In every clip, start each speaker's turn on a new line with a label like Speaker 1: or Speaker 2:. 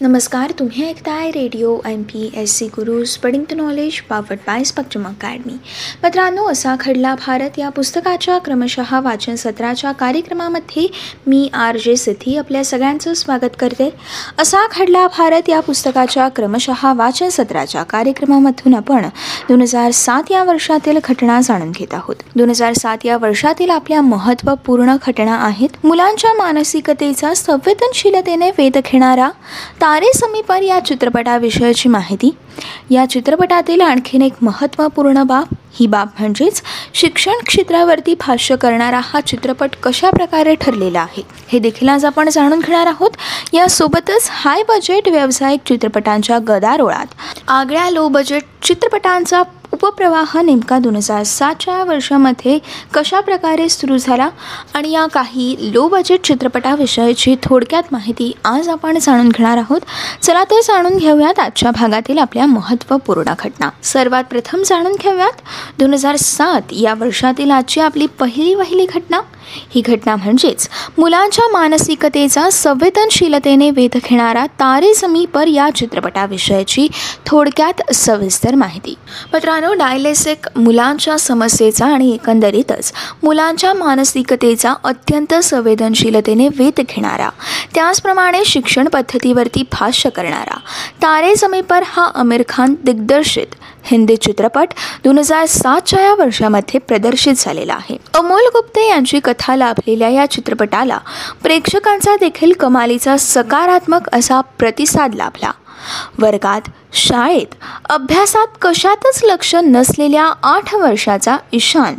Speaker 1: नमस्कार तुम्ही ऐकताय radio M P S C Guru spreading the knowledge powered by Spectrum Academy मित्रांनो असा खडला भारत या पुस्तकाच्या क्रमशः वाचन सत्राच्या कार्यक्रमामध्ये मी आर जे सिद्धी आपल्या सगळ्यांचं स्वागत करते. असा खडला भारत या पुस्तकाच्या क्रमशः वाचन सत्राच्या कार्यक्रमामधून आपण दोन हजार सात या वर्षातील घटना जाणून घेत आहोत. दोन हजार सात या वर्षातील आपल्या महत्त्वपूर्ण घटना आहेत मुलांच्या मानसिकतेचा संवेदनशीलतेने वेध घेणारा तारे समीपर या चित्रपटाविषयीची माहिती. या चित्रपटातील आणखीन एक महत्त्वपूर्ण बाब ही बाब म्हणजेच शिक्षण क्षेत्रावरती भाष्य करणारा हा चित्रपट कशा प्रकारे ठरलेला आहे हे देखील आज आपण जाणून घेणार आहोत. यासोबतच हाय बजेट व्यावसायिक चित्रपटांच्या गदारोळात आगळ्या लो बजेट चित्रपटांचा उपप्रवाह नेमका दोन हजार सातच्या वर्षामध्ये कशा प्रकारे सुरू झाला आणि या काही लो बजेट चित्रपटाविषयीची थोडक्यात माहिती आज आपण जाणून घेणार आहोत. चला तर जाणून घेऊयात आजच्या भागातील आपल्या महत्त्वपूर्ण घटना. सर्वात प्रथम जाणून घेऊयात दोन हजार सात या वर्षातील आजची आपली पहिली वहिली घटना? ही घटना म्हणजेच मुलांच्या मानसिकतेचा संवेदनशीलतेने वेध घेणारा तारे समीपर या चित्रपटाविषयीची थोडक्यात सविस्तर माहिती. मित्रांनो डायलेसिक मुलांच्या समस्येचा आणि एकंदरीतच मुलांच्या मानसिकतेचा अत्यंत संवेदनशीलतेने वेध घेणारा त्याचप्रमाणे शिक्षण पद्धतीवरती भाष्य करणारा तारे समीपर हा आमिर खान दिग्दर्शित हिंदी चित्रपट दोन हजार सातच्या या वर्षामध्ये प्रदर्शित झालेला आहे. अमोल गुप्ते यांची कथा लाभलेल्या या चित्रपटाला प्रेक्षकांचा देखील कमालीचा सकारात्मक असा प्रतिसाद लाभला. वर्गात शाळेत अभ्यासात कशातच लक्ष नसलेल्या आठ वर्षाचा ईशान.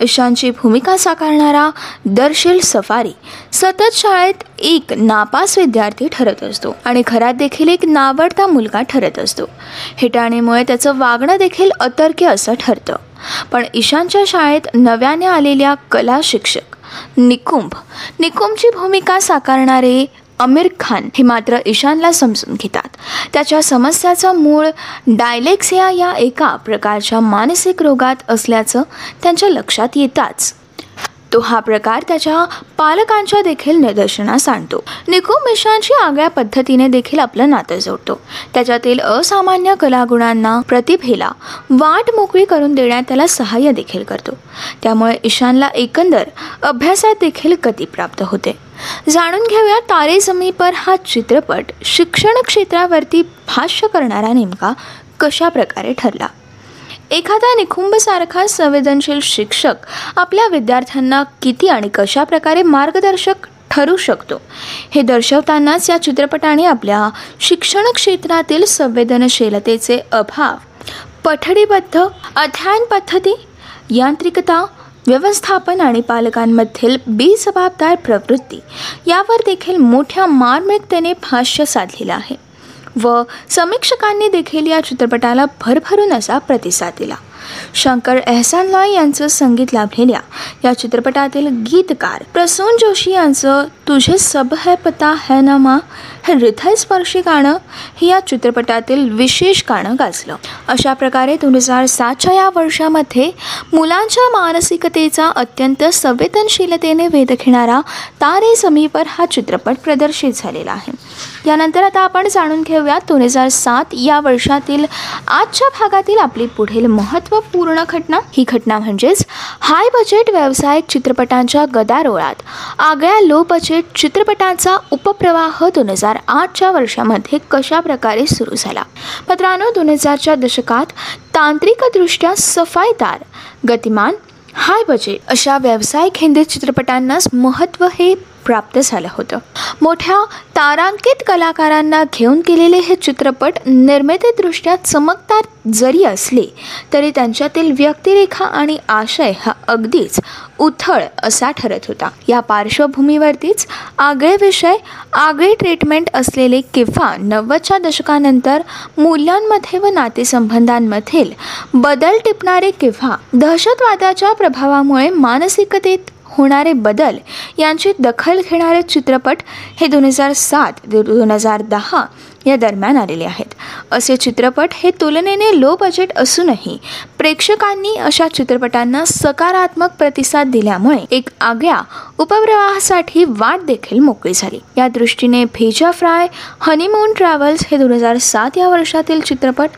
Speaker 1: ईशानची भूमिका साकारणारा दर्शील सफारी सतत शाळेत एक नापास विद्यार्थी ठरत असतो आणि घरात देखील एक नावडता मुलगा ठरत असतो. हेटाणीमुळे त्याचं वागणं देखील अतर्क्य असं ठरतं. पण ईशानच्या शाळेत नव्याने आलेल्या कला शिक्षक निकुंभ. निकुंभची भूमिका साकारणारे आमिर खान हे मात्र ईशानला समजून घेतात. त्याच्या समस्याचं मूळ डायलेक्सिया या एका प्रकारच्या मानसिक रोगात असल्याचं त्यांच्या लक्षात येताच. तो हा प्रकार त्याच्या पालकांच्या देखील निदर्शनास आणतो. निकुम ईशानची आगळ्या पद्धतीने देखील आपलं नातं जोडतो. त्याच्यातील असामान्य कलागुणांना प्रतिभेला वाट मोकळी करून देण्यात त्याला सहाय्य देखील करतो. त्यामुळे ईशानला एकंदर अभ्यासात देखील गती प्राप्त होते. जाणून घेऊया तारे समीपर हा चित्रपट शिक्षण क्षेत्रावरती भाष्य करणारा नेमका कशा प्रकारे ठरला? एखादा निखुंबसारखा संवेदनशील शिक्षक आपल्या विद्यार्थ्यांना किती आणि कशा प्रकारे मार्गदर्शक ठरू शकतो? हे दर्शवतानाच या चित्रपटाने आपल्या शिक्षण क्षेत्रातील संवेदनशीलतेचे अभाव पठडीबद्ध अध्ययन पद्धती यांत्रिकता व्यवस्थापन आणि पालकांमधील बेजबाबदार प्रवृत्ती यावर देखील मोठ्या मार्मिकतेने भाष्य साधलेलं आहे. व समीक्षकांनी देखील या चित्रपटाला भरभरून असा प्रतिसाद दिला. शंकर एहसान लॉय यांचं संगीत लाभलेल्या या चित्रपटातील गीतकार प्रसून जोशी यांचं तुझे सब है पता है ना मा हे हृदयस्पर्शी गाणं हे या चित्रपटातील विशेष गाणं गाजलं. अशा प्रकारे दोन हजार सातच्या या वर्षामध्ये मुलांच्या मानसिकतेचा अत्यंत संवेदनशीलतेने वेध घेणारा तारे समीपर हा चित्रपट प्रदर्शित झालेला आहे. यानंतर आता आपण जाणून घेऊया दोन हजार सात या वर्षातील आजच्या भागातील आपली पुढील महत्त्वपूर्ण घटना ही घटना म्हणजेच हाय बजेट व्यावसायिक चित्रपटांच्या गदारोळात. आगळ्या लो बजेट चित्रपटांचा उपप्रवाह दोन हजार आठच्या वर्षामध्ये कशा प्रकारे सुरू झाला? मित्रांनो दोन हजारच्या दशकात तांत्रिकदृष्ट्या सफाईदार गतिमान हाय बजेट अशा व्यावसायिक हिंदी चित्रपटांनाच महत्त्व हे प्राप्त झालं होतं. मोठ्या तारांकित कलाकारांना घेऊन केलेले हे चित्रपट निर्मितीदृष्ट्या चमकदार जरी असले तरी त्यांच्यातील व्यक्तिरेखा आणि आशय हा अगदीच उथळ असा ठरत होता. या पार्श्वभूमीवरतीच आगळे विषय आगळे ट्रीटमेंट असलेले किंवा नव्वदच्या दशकानंतर मूल्यांमध्ये व नातेसंबंधांमधील बदल टिपणारे किंवा दहशतवादाच्या प्रभावामुळे मानसिकतेत होणारे बदल यांची दखल घेणारे चित्रपट हे दोन हजार सात दोन हजार दहा या दरम्यान आलेले आहेत. असे चित्रपट हे तुलनेने लो बजेट असूनही प्रेक्षकांनी अशा चित्रपटांना सकारात्मक प्रतिसाद दिल्यामुळे एक आगळ्या उपप्रवाहासाठी वाट देखील मोकळी झाली. या दृष्टीने भेजा फ्राय हनीमून ट्रॅव्हल्स हे दोन हजार सात या वर्षातील चित्रपट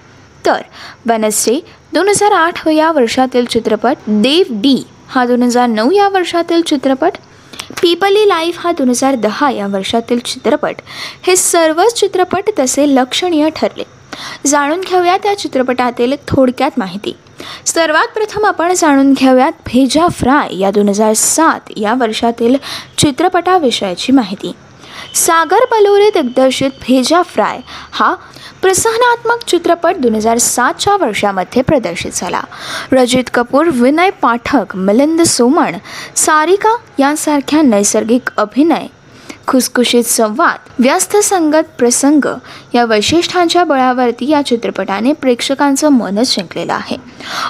Speaker 1: तर वेनसडे दोन हजार आठ या वर्षातील चित्रपट देव डी हा दोन हजार नऊ या वर्षातील चित्रपट. पीपली लाईफ हा दोन हजार दहा या वर्षातील चित्रपट. हे सर्वच चित्रपट तसे लक्षणीय ठरले. जाणून घेऊया त्या चित्रपटातील थोडक्यात माहिती. सर्वात प्रथम आपण जाणून घेऊयात भेजा फ्राय या दोन हजार सात या वर्षातील चित्रपटाविषयाची माहिती. सागर बलोरे दिग्दर्शित भेजा फ्राय हा प्रसहनात्मक चित्रपट दोन हजार सातच्या वर्षामध्ये प्रदर्शित झाला. रजित कपूर विनय पाठक मिलिंद सोमण सारिका यांसारख्या नैसर्गिक अभिनय खुसखुशीत संवाद व्यस्त संगत प्रसंग या वैशिष्ट्यांच्या बळावरती या चित्रपटाने प्रेक्षकांचं मनच जिंकलेलं आहे.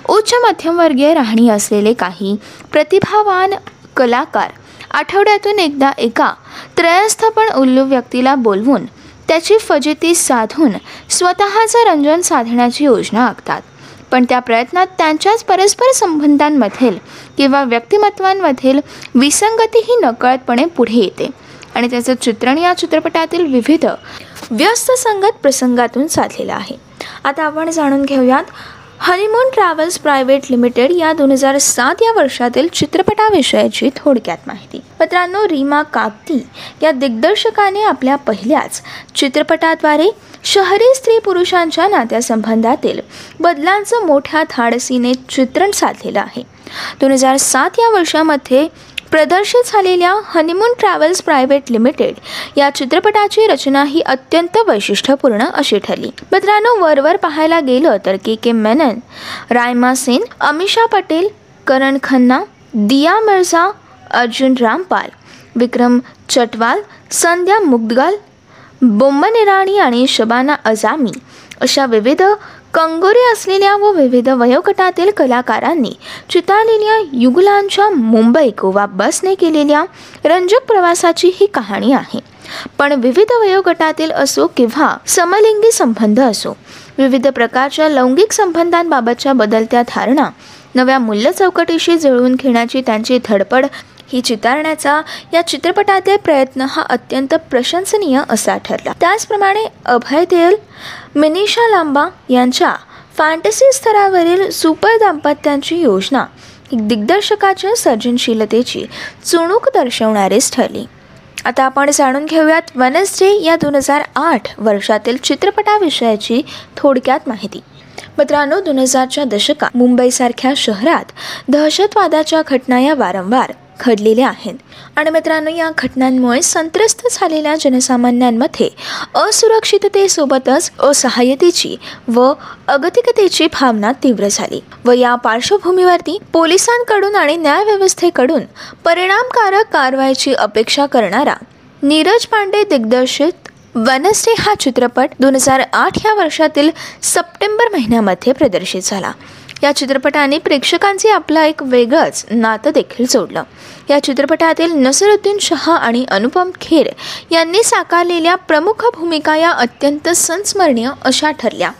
Speaker 1: उच्च मध्यमवर्गीय राहणी असलेले काही प्रतिभावान कलाकार आठवड्यातून एकदा एका त्रयस्थ पण उल्लू व्यक्तीला बोलवून त्याची फजिती साधून स्वतःचं रंजन साधण्याची योजना आखतात. पण त्या प्रयत्नात त्यांच्याच परस्पर संबंधांमधील किंवा व्यक्तिमत्वांमधील विसंगतीही नकळतपणे पुढे येते. आणि त्याचं चित्रण या चित्रपटातील विविध व्यस्त संगत प्रसंगातून साधलेलं आहे. आता आपण जाणून घेऊयात हनीमून ट्रॅव्हल्स प्रायव्हेट लिमिटेड या दोन हजार सात या वर्षातील चित्रपटाविषयाची थोडक्यात माहिती. मित्रांनो रीमा कापती या दिग्दर्शकाने आपल्या पहिल्याच चित्रपटाद्वारे शहरी स्त्री पुरुषांच्या नात्यासंबंधातील बदलांचं मोठ्या धाडसीने चित्रण साधलेलं आहे. दोन हजार सात या वर्षामध्ये प्रदर्शित झालेल्या हनीमून ट्रॅव्हल्स प्रायव्हेट लिमिटेड या चित्रपटाची रचना ही अत्यंत वैशिष्ट्यपूर्ण अशी ठरली. मित्रांनो वरवर पाहायला गेलं तर के के मेनन रायमा सेन अमिषा पटेल करण खन्ना दिया मिर्झा अर्जुन रामपाल विक्रम चटवाल संध्या मुगदगाल बोम्बन इराणी आणि शबाना अजामी अशा विविध कंगोरे असलेल्या व विविध वयोगटातील कलाकारांनी चितारलेल्या युगलांच्या मुंबई गोवा बसने केलेल्या रंजक प्रवासाची ही कहाणी आहे. पण विविध वयोगटातील असो किंवा समलिंगी संबंध असो विविध प्रकारच्या लैंगिक संबंधांबाबतच्या बदलत्या धारणा नव्या मूल्य चौकटीशी जुळवून घेण्याची त्यांची धडपड ही चितारण्याचा या चित्रपटातील प्रयत्न हा अत्यंत प्रशंसनीय असा ठरला. त्याचप्रमाणे अभय देल मिनिषा लांबा यांच्या फॅन्टसी स्तरावरील सुपर दाम्पत्यांची योजना दिग्दर्शकाच्या सर्जनशीलतेची चुणूक दर्शवणारीच ठरली. आता आपण जाणून घेऊयात वेनसडे या दोन हजार आठ वर्षातील चित्रपटाविषयाची थोडक्यात माहिती. मित्रांनो दोन हजारच्या दशकात मुंबईसारख्या शहरात दहशतवादाच्या घटना या वारंवार घडलेल्या आहेत. आणि मित्रांनो या घटनांमुळे संत्रस्त झालेल्या जनसामान्यांमध्ये असुरक्षिततेसोबतच असहाय्यतेची व अगतिकतेची भावना तीव्र झाली व या पार्श्वभूमीवरती पोलिसांकडून आणि न्यायव्यवस्थेकडून परिणामकारक कारवाईची अपेक्षा करणारा नीरज पांडे दिग्दर्शित वनस्टे हा चित्रपट दोन हजार आठ या वर्षातील सप्टेंबर महिन्यामध्ये प्रदर्शित झाला. या चित्रपटाने प्रेक्षकांचे आपला एक वेगळंच नातं देखील जोडलं. या चित्रपटातील नसरुद्दीन शहा आणि अनुपम खेर यांनी साकारलेल्या प्रमुख भूमिका या अत्यंत संस्मरणीय अशा ठरल्या.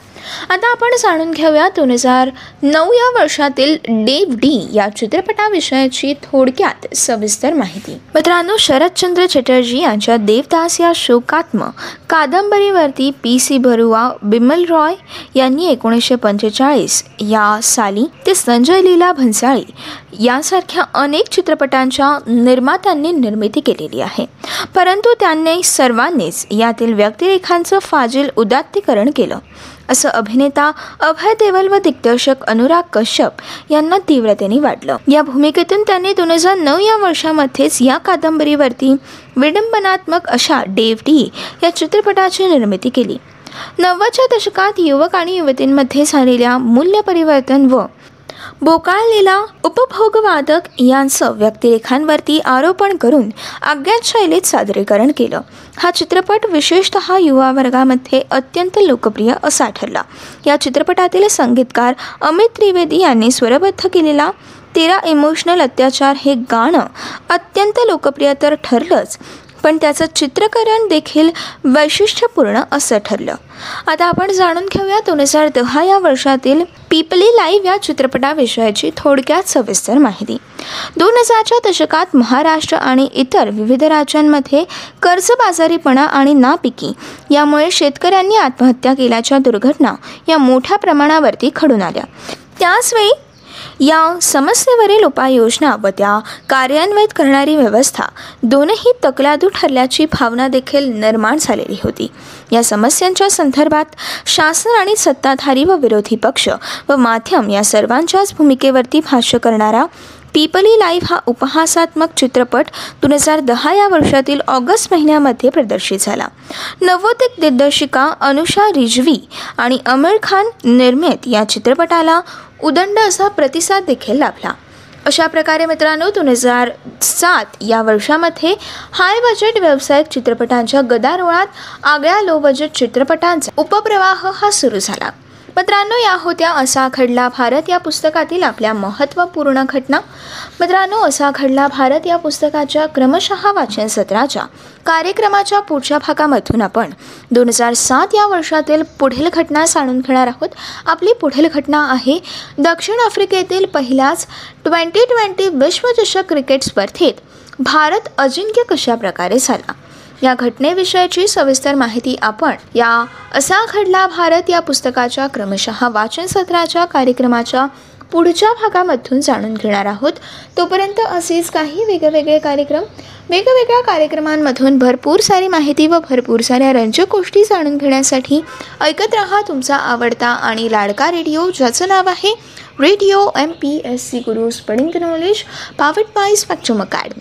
Speaker 1: आता आपण जाणून घेऊया दोन हजार नऊ या वर्षातील डेव डी या चित्रपटाविषयाची थोडक्यात सविस्तर माहिती. मित्रांनो शरदचंद्र चटर्जी यांच्या देवदास या शोकात्म कादंबरीवरती पी सी बरुआ बिमल रॉय यांनी एकोणीसशे पंचेचाळीस या साली ते संजय लीला भन्साळी यासारख्या अनेक चित्रपटांच्या निर्मात्यांनी निर्मिती केलेली आहे. परंतु त्यांनी सर्वांनीच यातील व्यक्तिरेखांचं फाजील उदात्तीकरण केलं. असं अभिनेता अभय देवल व दिग्दर्शक अनुराग कश्यप यांना तीव्रतेने वाटलं. या भूमिकेतून त्यांनी दोन हजार नऊ या वर्षामध्येच या कादंबरीवरती विडंबनात्मक अशा डेवडी या चित्रपटाची निर्मिती केली. नव्वदच्या दशकात युवक आणि युवतींमध्ये झालेल्या मूल्य परिवर्तन व बोकाळलेला उपभोगवादक यांचं व्यक्तिरेखांवरती आरोपण करून अज्ञात शैलीत सादरीकरण केलं. हा चित्रपट विशेषतः युवा वर्गामध्ये अत्यंत लोकप्रिय असा ठरला. या चित्रपटातील संगीतकार अमित त्रिवेदी यांनी स्वरबद्ध केलेला तेरा इमोशनल अत्याचार हे गाणं अत्यंत लोकप्रिय तर ठरलंच. पण त्याचं चित्रकरण देखील वैशिष्ट्यपूर्ण असं ठरलं. आता आपण जाणून घेऊया दोन हजार दहा या वर्षातील पीपली लाईव्ह या चित्रपटाविषयाची थोडक्यात सविस्तर माहिती. दोन हजारच्या दशकात महाराष्ट्र आणि इतर विविध राज्यांमध्ये कर्जबाजारीपणा आणि नापिकी यामुळे शेतकऱ्यांनी आत्महत्या केल्याच्या दुर्घटना या मोठ्या प्रमाणावरती घडून आल्या. त्याचवेळी या समस्येवरील उपाययोजना व त्या कार्यान्वित करणारी व्यवस्था दोनही तकलादू ठरल्याची भावना देखील निर्माण झालेली होती. या समस्यांच्या संदर्भात शासन आणि सत्ताधारी व विरोधी पक्ष व माध्यम या सर्वांच्याच भूमिकेवरती भाष्य करणारा पीपली लाईव्ह हा उपहासात्मक चित्रपट दोन हजार दहा या वर्षातील ऑगस्ट महिन्यामध्ये प्रदर्शित झाला. नवोदित दिग्दर्शिका अनुषा रिजवी आणि आमिर खान निर्मित या चित्रपटाला उदंड असा प्रतिसाद देखील लाभला. अशा प्रकारे मित्रांनो दोन हजार सात या वर्षामध्ये हाय बजेट व्यावसायिक चित्रपटांच्या गदारोळात आगळ्या लो बजेट चित्रपटांचा उपप्रवाह हा सुरू झाला. मित्रांनो या होत्या असा घडला भारत. या पुस्तकातील आपल्या महत्त्वपूर्ण घटना. मित्रांनो असा घडला भारत. या पुस्तकाच्या क्रमशः वाचन सत्राच्या कार्यक्रमाच्या पुढच्या भागामधून आपण दोन हजार सात या वर्षातील पुढील घटना जाणून घेणार आहोत. आपली पुढील घटना आहे दक्षिण आफ्रिकेतील पहिल्याच ट्वेंटी ट्वेंटी विश्वचषक क्रिकेट स्पर्धेत भारत अजिंक्य कशा प्रकारे झाला? या घटनेविषयीची सविस्तर माहिती आपण या असा घडला भारत या पुस्तकाच्या क्रमशः वाचन सत्राच्या कार्यक्रमाच्या पुढच्या भागामधून जाणून घेणार आहोत. तोपर्यंत असेच काही वेगवेगळे कार्यक्रम वेगवेगळ्या कार्यक्रमांमधून भरपूर सारी माहिती व भरपूर साऱ्या रंजक गोष्टी जाणून घेण्यासाठी ऐकत रहा तुमचा आवडता आणि लाडका रेडिओ ज्याचं नाव आहे radio M P S C Guru spreading knowledge powered by Spectrum Academy.